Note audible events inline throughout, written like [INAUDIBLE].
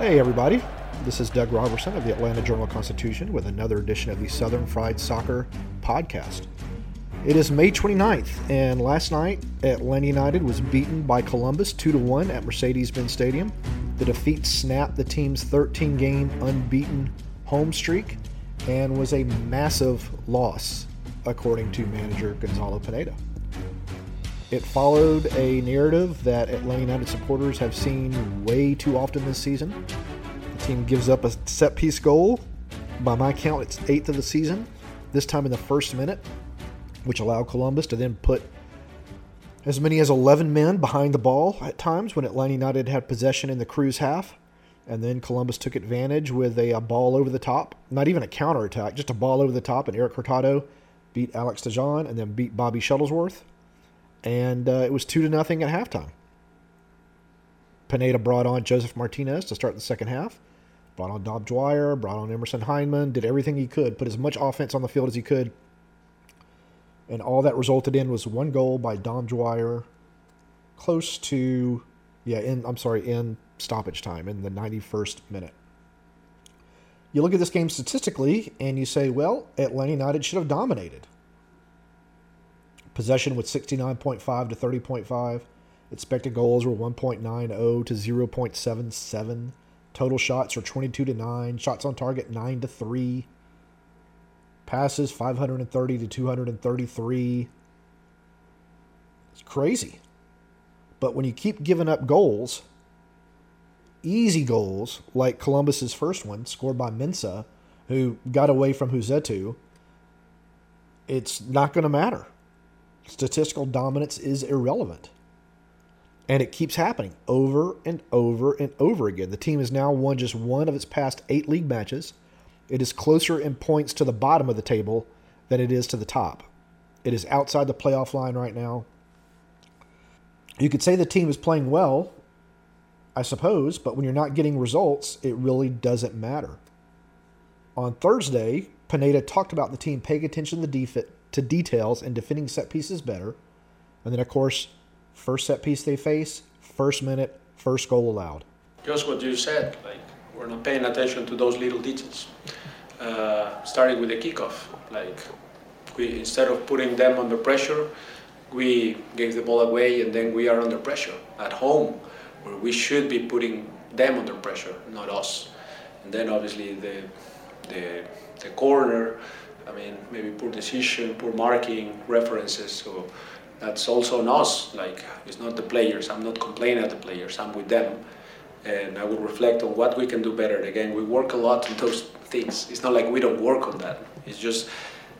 Hey, everybody. This is Doug Roberson of the Atlanta Journal Constitution with another edition of the Southern Fried Soccer Podcast. It is May 29th, and last night, Atlanta United was beaten by Columbus 2 1 at Mercedes Benz Stadium. The defeat snapped the team's 13 game unbeaten home streak and was a massive loss, according to manager Gonzalo Pineda. It followed a narrative that Atlanta United supporters have seen way too often this season. The team gives up a set piece goal. By my count, it's eighth of the season, this time in the first minute, which allowed Columbus to then put as many as 11 men behind the ball at times when Atlanta United had possession in the Crew's half. And then Columbus took advantage with a, a ball over the top, not even a counter attack, just a ball over the top. And Eric Hurtado beat Alex DeJohn and then beat Bobby Shuttleworth and uh, it was two to nothing at halftime. Pineda brought on Josef Martinez to start the second half. Brought on Dom Dwyer, brought on Emerson Hyndman, did everything he could, put as much offense on the field as he could. And all that resulted in was one goal by Dom Dwyer, close to, yeah, in I'm sorry, in stoppage time in the 91st minute. You look at this game statistically, and you say, well, Atlanta United should have dominated possession with 69.5 to 30.5. Expected goals were 1.90 to 0.77. Total shots were 22 to 9. Shots on target 9 to 3. Passes 530 to 233. It's crazy. But when you keep giving up goals, easy goals like Columbus's first one scored by Mensah, who got away from Rossetto, it's not going to matter statistical dominance is irrelevant. And it keeps happening over and over and over again. The team has now won just one of its past eight league matches. It is closer in points to the bottom of the table than it is to the top. It is outside the playoff line right now. You could say the team is playing well, I suppose, but when you're not getting results, it really doesn't matter. On Thursday, Pineda talked about the team paying attention to the defense to details and defending set pieces better. And then, of course, first set piece they face, first minute, first goal allowed. Just what you said, like we're not paying attention to those little details. Uh, starting with the kickoff, like we instead of putting them under pressure, we gave the ball away, and then we are under pressure at home, where we should be putting them under pressure, not us. And then obviously the the the corner I mean, maybe poor decision, poor marking, references. So that's also on us. Like, it's not the players. I'm not complaining at the players. I'm with them. And I will reflect on what we can do better. Again, we work a lot on those things. It's not like we don't work on that. It's just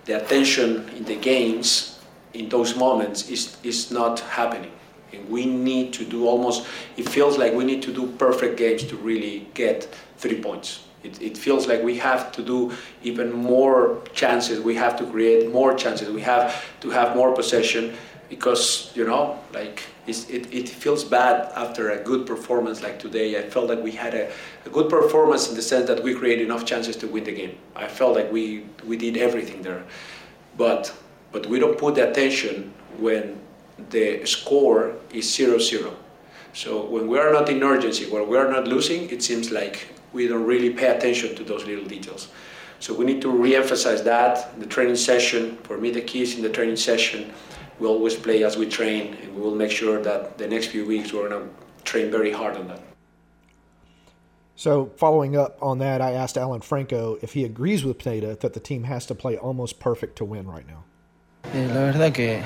the attention in the games, in those moments, is, is not happening. And we need to do almost, it feels like we need to do perfect games to really get three points. It, it feels like we have to do even more chances. We have to create more chances. We have to have more possession because you know, like it, it feels bad after a good performance like today. I felt like we had a, a good performance in the sense that we created enough chances to win the game. I felt like we we did everything there, but but we don't put the attention when the score is 0-0. So when we are not in urgency, when we are not losing, it seems like we don't really pay attention to those little details. So we need to re-emphasize that. The training session, for me, the key is in the training session. We always play as we train, and we will make sure that the next few weeks we're going to train very hard on that. So, following up on that, I asked Alan Franco if he agrees with Pineda that the team has to play almost perfect to win right now. Eh, la verdad que,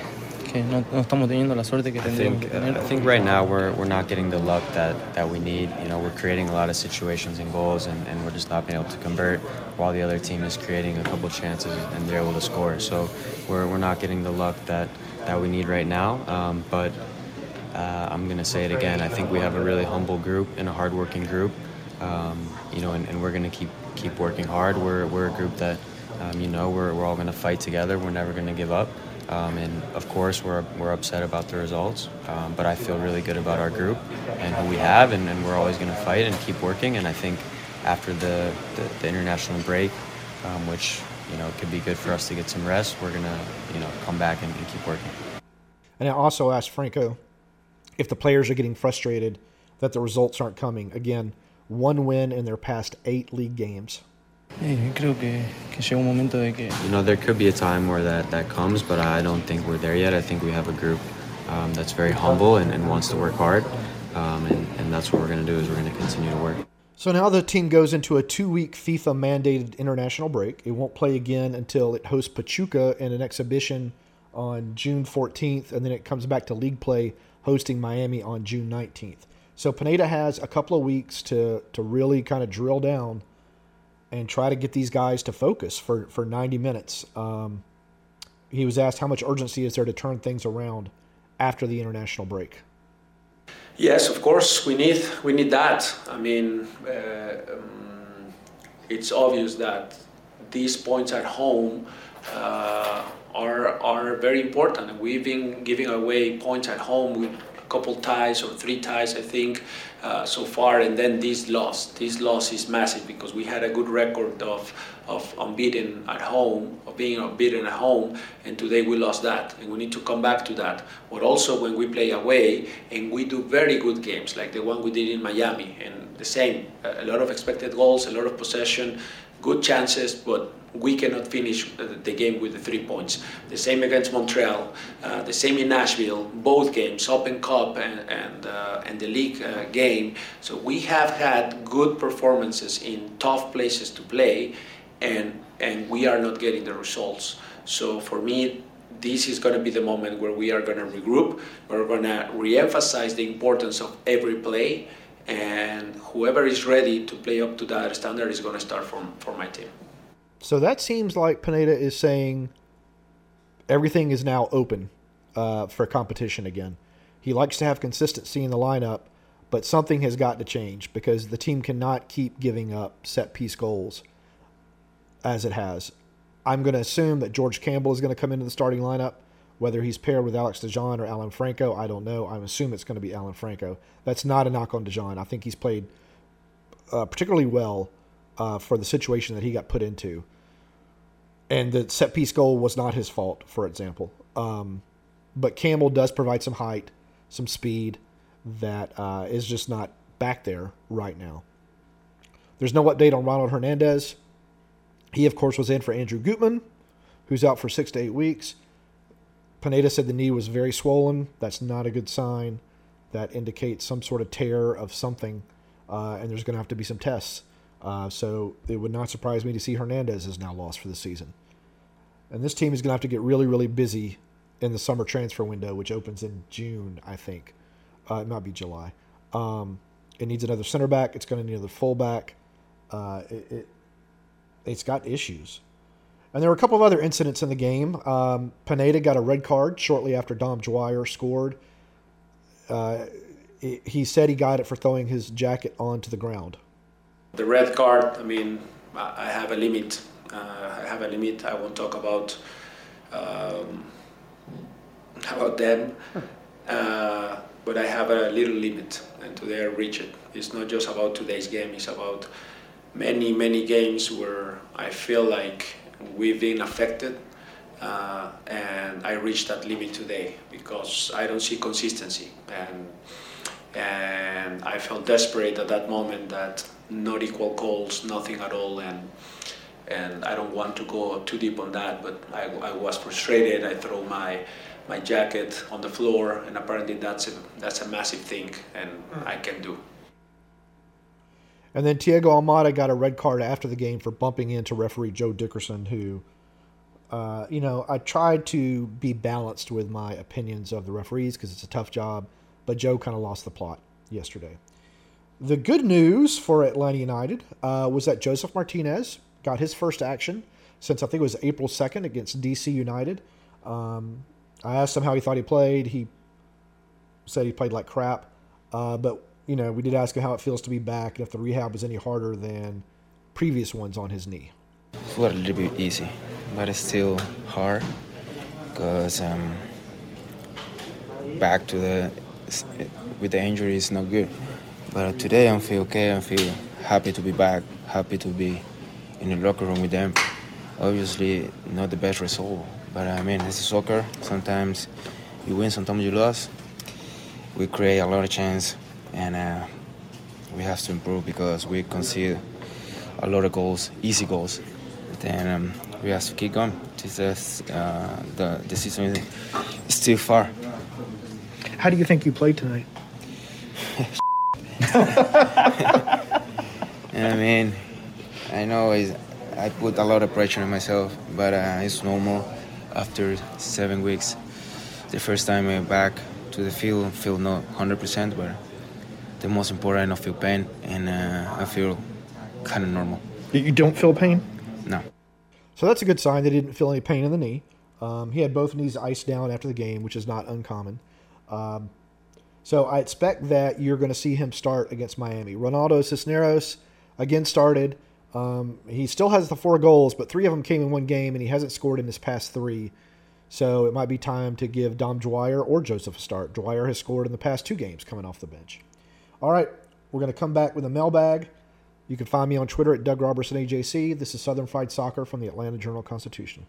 que no, no estamos teniendo la suerte que I think, uh, I think right now we're, we're not getting the luck that, that we need. You know, we're creating a lot of situations and goals, and, and we're just not being able to convert while the other team is creating a couple chances and they're able to score. So we're, we're not getting the luck that, that we need right now. Um, but uh, I'm going to say it again. I think we have a really humble group and a hardworking group. Um, you know, and, and we're going to keep keep working hard. We're, we're a group that, um, you know, we're, we're all going to fight together. We're never going to give up. Um, and of course, we're, we're upset about the results. Um, but I feel really good about our group and who we have, and, and we're always going to fight and keep working. And I think after the, the, the international break, um, which you know could be good for us to get some rest, we're going to you know come back and, and keep working. And I also asked Franco if the players are getting frustrated that the results aren't coming. Again, one win in their past eight league games. Creo que, que llega un momento de que You know, there could be a time where that, that comes, but I don't think we're there yet. I think we have a group um, that's very humble and, and wants to work hard. Um, and, and that's what we're going to do is we're going to continue to work. So now the team goes into a two-week FIFA mandated international break. It won't play again until it hosts Pachuca in an exhibition on June 14th, and then it comes back to league play hosting Miami on June 19th. So Pineda has a couple of weeks to to really kind of drill down and try to get these guys to focus for for 90 minutes. Um, he was asked how much urgency is there to turn things around after the international break. Yes, of course, we need we need that. I mean, uh, um, it's obvious that these points at home uh, are are very important. We've been giving away points at home couple ties or three ties, I think, uh, so far, and then this loss. This loss is massive because we had a good record of of unbeaten at home, of being unbeaten at home, and today we lost that, and we need to come back to that. But also when we play away and we do very good games, like the one we did in Miami, and the same, a lot of expected goals, a lot of possession, good chances, but we cannot finish the game with the three points. The same against Montreal, uh, the same in Nashville, both games, Open Cup and and, uh, and the league uh, game. So we have had good performances in tough places to play, and and we are not getting the results. So for me, this is going to be the moment where we are going to regroup. We're going to re-emphasize the importance of every play, and whoever is ready to play up to that standard is going to start from for my team. So that seems like Pineda is saying everything is now open uh, for competition again. He likes to have consistency in the lineup, but something has got to change because the team cannot keep giving up set piece goals as it has. I'm going to assume that George Campbell is going to come into the starting lineup. Whether he's paired with Alex DeJohn or Alan Franco, I don't know. I assume it's going to be Alan Franco. That's not a knock on DeJohn. I think he's played uh, particularly well uh, for the situation that he got put into. And the set piece goal was not his fault, for example. Um, but Campbell does provide some height, some speed that uh, is just not back there right now. There's no update on Ronald Hernandez. He, of course, was in for Andrew Gutman, who's out for six to eight weeks. Pineda said the knee was very swollen. That's not a good sign. That indicates some sort of tear of something, uh, and there's going to have to be some tests. Uh, so it would not surprise me to see Hernandez is now lost for the season. And this team is going to have to get really, really busy in the summer transfer window, which opens in June, I think. Uh, it might be July. Um, it needs another center back. It's going to need another fullback. Uh, it, it, it's got issues. And there were a couple of other incidents in the game. Um, Pineda got a red card shortly after Dom Dwyer scored. Uh, he said he got it for throwing his jacket onto the ground. The red card, I mean, I have a limit. Uh, I have a limit. I won't talk about um, about them, uh, but I have a little limit, and today I reach it. It's not just about today's game. It's about many, many games where I feel like we've been affected, uh, and I reached that limit today because I don't see consistency, and and I felt desperate at that moment that not equal calls, nothing at all, and and I don't want to go too deep on that. But I, I was frustrated. I throw my my jacket on the floor, and apparently that's a that's a massive thing, and I can do. And then Thiago Almada got a red card after the game for bumping into referee Joe Dickerson, who, uh, you know, I tried to be balanced with my opinions of the referees because it's a tough job, but Joe kind of lost the plot yesterday. The good news for Atlanta United uh, was that Josef Martinez got his first action since I think it was April 2nd against DC United. Um, I asked him how he thought he played. He said he played like crap, uh, but you know, we did ask him how it feels to be back and if the rehab was any harder than previous ones on his knee. It's a little bit easy, but it's still hard because um, back to the with the injury is not good. But today I feel okay. I feel happy to be back, happy to be in the locker room with them. Obviously, not the best result, but I mean, it's soccer. Sometimes you win, sometimes you lose. We create a lot of chance and uh, we have to improve because we concede a lot of goals, easy goals. Then um, we have to keep going. This, uh, the, the season is still far. How do you think you played tonight? [LAUGHS] I mean, I know I put a lot of pressure on myself, but uh, it's normal after seven weeks. The first time I'm back to the field, feel not 100%, but the most important, I don't feel pain, and uh, I feel kind of normal. You don't feel pain? No. So that's a good sign. They didn't feel any pain in the knee. Um, he had both knees iced down after the game, which is not uncommon. Um, so I expect that you're going to see him start against Miami. Ronaldo Cisneros again started. Um, he still has the four goals, but three of them came in one game, and he hasn't scored in his past three. So it might be time to give Dom Dwyer or Josef a start. Dwyer has scored in the past two games coming off the bench. All right, we're going to come back with a mailbag. You can find me on Twitter at Doug Roberson AJC. This is Southern Fried Soccer from the Atlanta Journal Constitution.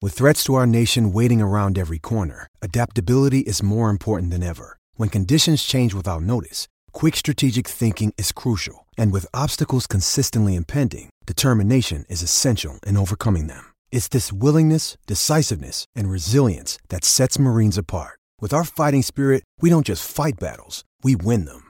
With threats to our nation waiting around every corner, adaptability is more important than ever. When conditions change without notice, quick strategic thinking is crucial. And with obstacles consistently impending, determination is essential in overcoming them. It's this willingness, decisiveness, and resilience that sets Marines apart. With our fighting spirit, we don't just fight battles, we win them.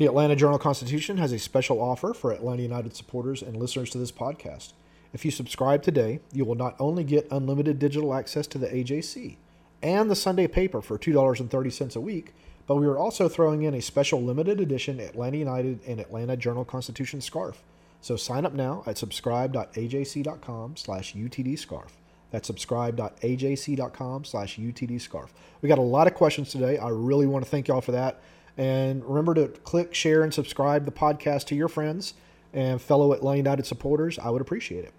The Atlanta Journal Constitution has a special offer for Atlanta United supporters and listeners to this podcast. If you subscribe today, you will not only get unlimited digital access to the AJC and the Sunday paper for $2.30 a week, but we are also throwing in a special limited edition Atlanta United and Atlanta Journal Constitution scarf. So sign up now at subscribe.ajc.com slash utdscarf. That's subscribe.ajc.com slash utdscarf. We got a lot of questions today. I really want to thank y'all for that. And remember to click, share, and subscribe the podcast to your friends and fellow Atlanta United supporters. I would appreciate it.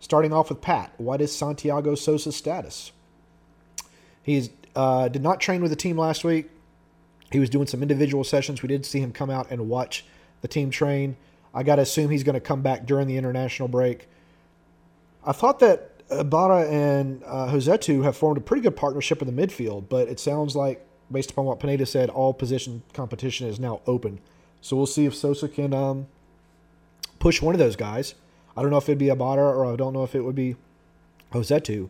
Starting off with Pat, what is Santiago Sosa's status? He uh, did not train with the team last week. He was doing some individual sessions. We did see him come out and watch the team train. I got to assume he's going to come back during the international break. I thought that Ibarra and uh, Rossetto have formed a pretty good partnership in the midfield, but it sounds like based upon what Pineda said, all position competition is now open. So we'll see if Sosa can um, push one of those guys. I don't know if it'd be Ibarra or I don't know if it would be Rossetto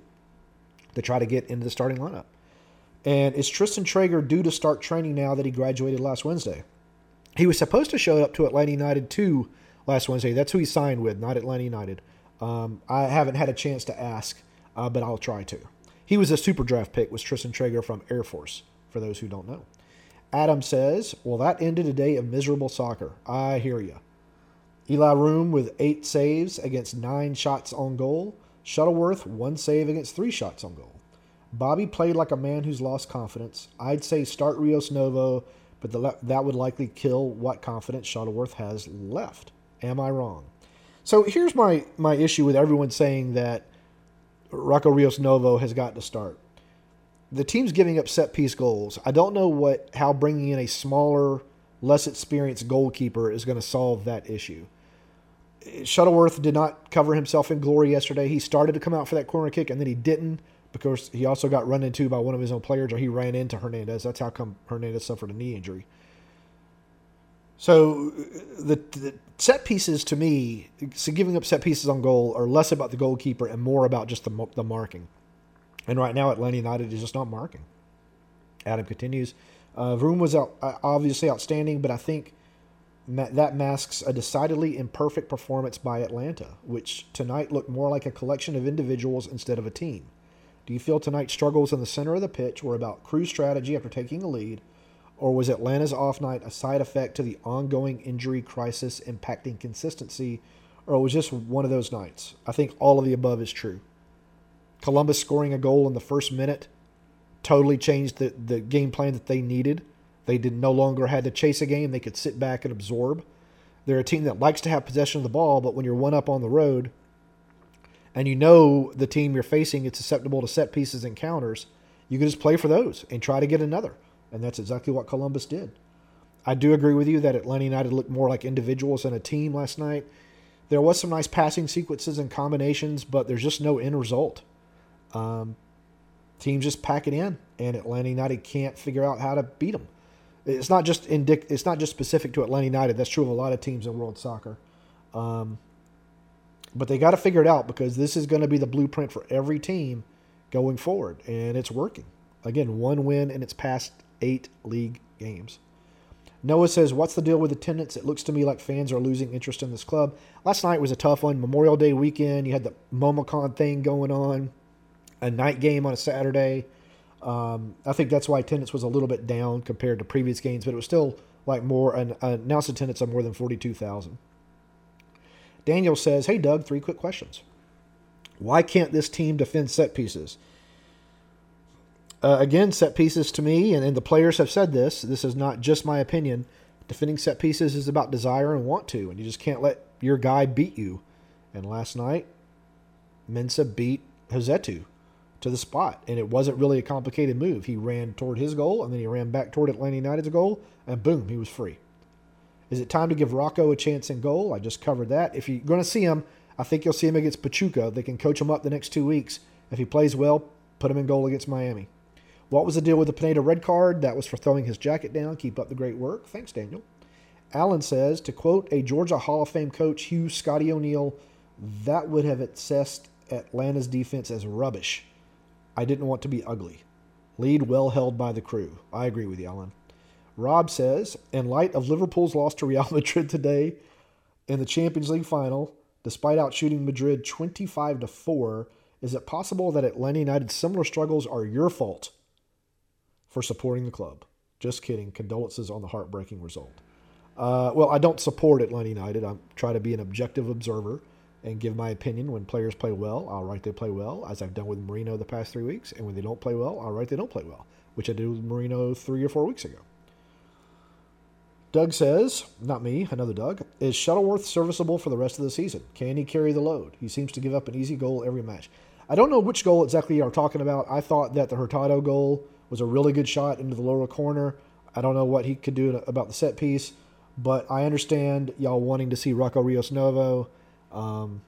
to try to get into the starting lineup. And is Tristan Trager due to start training now that he graduated last Wednesday? He was supposed to show up to Atlanta United 2 last Wednesday. That's who he signed with, not Atlanta United. Um, I haven't had a chance to ask, uh, but I'll try to. He was a super draft pick, was Tristan Trager from Air Force for those who don't know. Adam says, Well, that ended a day of miserable soccer. I hear you. Eloy Room with eight saves against nine shots on goal. Shuttleworth, one save against three shots on goal. Bobby played like a man who's lost confidence. I'd say start Rios Novo, but the, that would likely kill what confidence Shuttleworth has left. Am I wrong? So here's my, my issue with everyone saying that Rocco Rios Novo has got to start. The team's giving up set piece goals. I don't know what how bringing in a smaller, less experienced goalkeeper is going to solve that issue. Shuttleworth did not cover himself in glory yesterday. He started to come out for that corner kick and then he didn't because he also got run into by one of his own players or he ran into Hernandez. That's how come Hernandez suffered a knee injury. So the, the, set pieces to me, so giving up set pieces on goal are less about the goalkeeper and more about just the, the marking. And right now, Atlanta United is just not marking. Adam continues. Uh, Room was out, uh, obviously outstanding, but I think ma- that masks a decidedly imperfect performance by Atlanta, which tonight looked more like a collection of individuals instead of a team. Do you feel tonight's struggles in the center of the pitch were about crew strategy after taking a lead, or was Atlanta's off night a side effect to the ongoing injury crisis impacting consistency, or was just one of those nights? I think all of the above is true. Columbus scoring a goal in the first minute totally changed the, the game plan that they needed. They did no longer had to chase a game, they could sit back and absorb. They're a team that likes to have possession of the ball, but when you're one up on the road and you know the team you're facing is susceptible to set pieces and counters, you can just play for those and try to get another. And that's exactly what Columbus did. I do agree with you that Atlanta United looked more like individuals than a team last night. There was some nice passing sequences and combinations, but there's just no end result. Um, teams just pack it in, and Atlanta United can't figure out how to beat them. It's not just indic- It's not just specific to Atlanta United. That's true of a lot of teams in world soccer. Um, but they got to figure it out because this is going to be the blueprint for every team going forward, and it's working. Again, one win in its past eight league games. Noah says, What's the deal with attendance? It looks to me like fans are losing interest in this club. Last night was a tough one. Memorial Day weekend, you had the MomoCon thing going on, a night game on a Saturday. Um, I think that's why attendance was a little bit down compared to previous games, but it was still like more an announced attendance of more than 42,000. Daniel says, Hey, Doug, three quick questions. Why can't this team defend set pieces? Uh, again, set pieces to me, and, and the players have said this, this is not just my opinion. Defending set pieces is about desire and want to, and you just can't let your guy beat you. And last night, Mensah beat Rossetto to the spot, and it wasn't really a complicated move. He ran toward his goal, and then he ran back toward Atlanta United's goal, and boom, he was free. Is it time to give Rocco a chance in goal? I just covered that. If you're going to see him, I think you'll see him against Pachuca. They can coach him up the next two weeks. If he plays well, put him in goal against Miami. What was the deal with the Pineda red card? That was for throwing his jacket down. Keep up the great work. Thanks, Daniel. Allen says, to quote a Georgia Hall of Fame coach, Hugh Scotty O'Neill, that would have assessed Atlanta's defense as rubbish. I didn't want to be ugly. Lead well held by the crew. I agree with you, Allen. Rob says, in light of Liverpool's loss to Real [LAUGHS] Madrid today in the Champions League final, despite outshooting Madrid 25 to 4, is it possible that Atlanta United's similar struggles are your fault for supporting the club? Just kidding. Condolences on the heartbreaking result. Uh, well, I don't support Atlanta United. I try to be an objective observer and give my opinion when players play well. I'll write they play well, as I've done with Moreno the past three weeks. And when they don't play well, I'll write they don't play well, which I did with Moreno three or four weeks ago. Doug says, not me, another Doug, is Shuttleworth serviceable for the rest of the season? Can he carry the load? He seems to give up an easy goal every match. I don't know which goal exactly you are talking about. I thought that the Hurtado goal was a really good shot into the lower corner. I don't know what he could do about the set piece, but I understand y'all wanting to see Rocco Rios Novo um,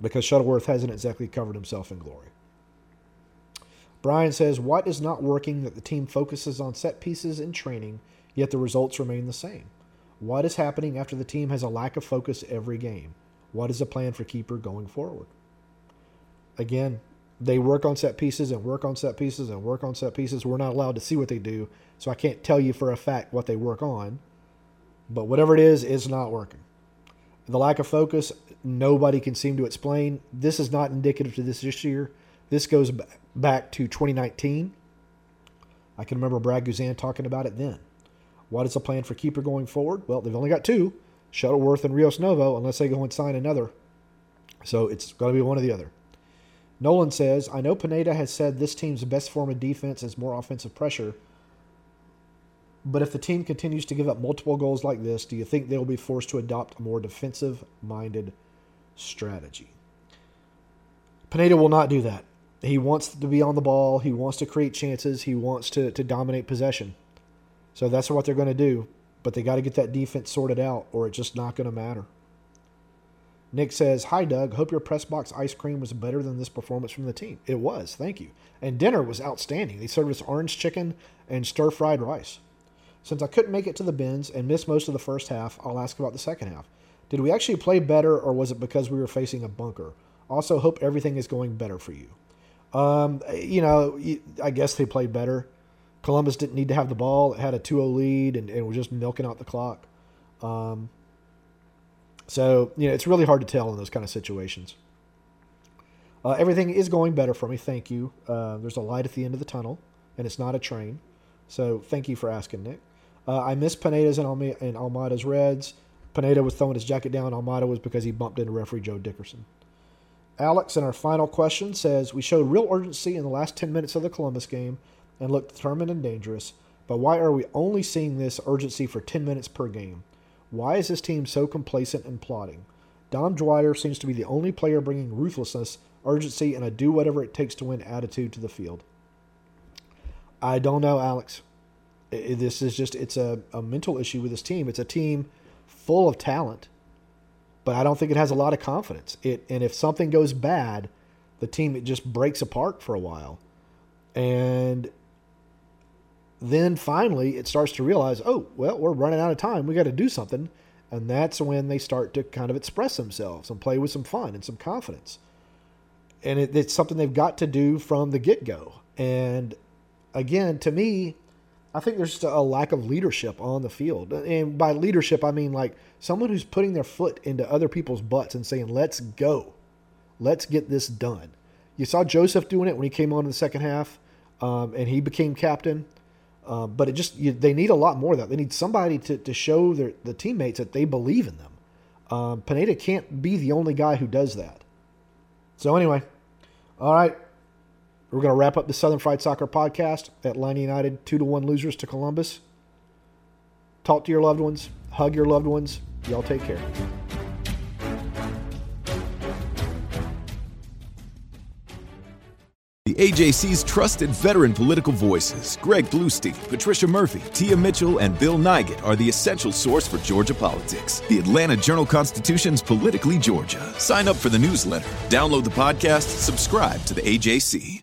because Shuttleworth hasn't exactly covered himself in glory. Brian says, What is not working that the team focuses on set pieces in training – yet the results remain the same. What is happening after the team has a lack of focus every game? What is the plan for keeper going forward? Again, they work on set pieces and work on set pieces and work on set pieces. We're not allowed to see what they do, so I can't tell you for a fact what they work on. But whatever it is, is not working. The lack of focus, nobody can seem to explain. This is not indicative to this year. This goes back to 2019. I can remember Brad Guzan talking about it then. What is the plan for keeper going forward? Well, they've only got two Shuttleworth and Rios Novo, unless they go and sign another. So it's going to be one or the other. Nolan says, I know Pineda has said this team's best form of defense is more offensive pressure, but if the team continues to give up multiple goals like this, do you think they'll be forced to adopt a more defensive minded strategy? Pineda will not do that. He wants to be on the ball. He wants to create chances. He wants to, to dominate possession. So that's what they're going to do. But they got to get that defense sorted out, or it's just not going to matter. Nick says, Hi, Doug. Hope your press box ice cream was better than this performance from the team. It was. Thank you. And dinner was outstanding. They served us orange chicken and stir fried rice. Since I couldn't make it to the Benz and missed most of the first half, I'll ask about the second half. Did we actually play better, or was it because we were facing a bunker? Also, hope everything is going better for you. Um, you know, I guess they played better. Columbus didn't need to have the ball. It had a 2-0 lead and, and was just milking out the clock. Um, so, you know, it's really hard to tell in those kind of situations. Uh, everything is going better for me. Thank you. Uh, there's a light at the end of the tunnel, and it's not a train. So thank you for asking, Nick. Uh, I miss Pineda's and, Alma- and Almada's Reds. Pineda was throwing his jacket down. Almada was because he bumped into referee Joe Dickerson. Alex, in our final question, says We showed real urgency in the last 10 minutes of the Columbus game and looked determined and dangerous, but why are we only seeing this urgency for 10 minutes per game? Why is this team so complacent and plodding? Dom Dwyer seems to be the only player bringing ruthlessness, urgency, and a do whatever it takes to win attitude to the field. I don't know, Alex. This is just, it's a, a mental issue with this team. It's a team full of talent but I don't think it has a lot of confidence. It and if something goes bad, the team it just breaks apart for a while, and then finally it starts to realize, oh well, we're running out of time. We got to do something, and that's when they start to kind of express themselves and play with some fun and some confidence. And it, it's something they've got to do from the get go. And again, to me, I think there's just a lack of leadership on the field. And by leadership, I mean like someone who's putting their foot into other people's butts and saying, let's go. Let's get this done. You saw Josef doing it when he came on in the second half um, and he became captain. Uh, but it just, you, they need a lot more of that. They need somebody to, to show their, the teammates that they believe in them. Um, Pineda can't be the only guy who does that. So, anyway, all right. We're going to wrap up the Southern Fried Soccer podcast. Atlanta United, 2 to 1 losers to Columbus. Talk to your loved ones, hug your loved ones. Y'all take care. The AJC's trusted veteran political voices, Greg Bluestein, Patricia Murphy, Tia Mitchell, and Bill Nigut, are the essential source for Georgia politics. The Atlanta Journal Constitution's Politically Georgia. Sign up for the newsletter, download the podcast, subscribe to the AJC.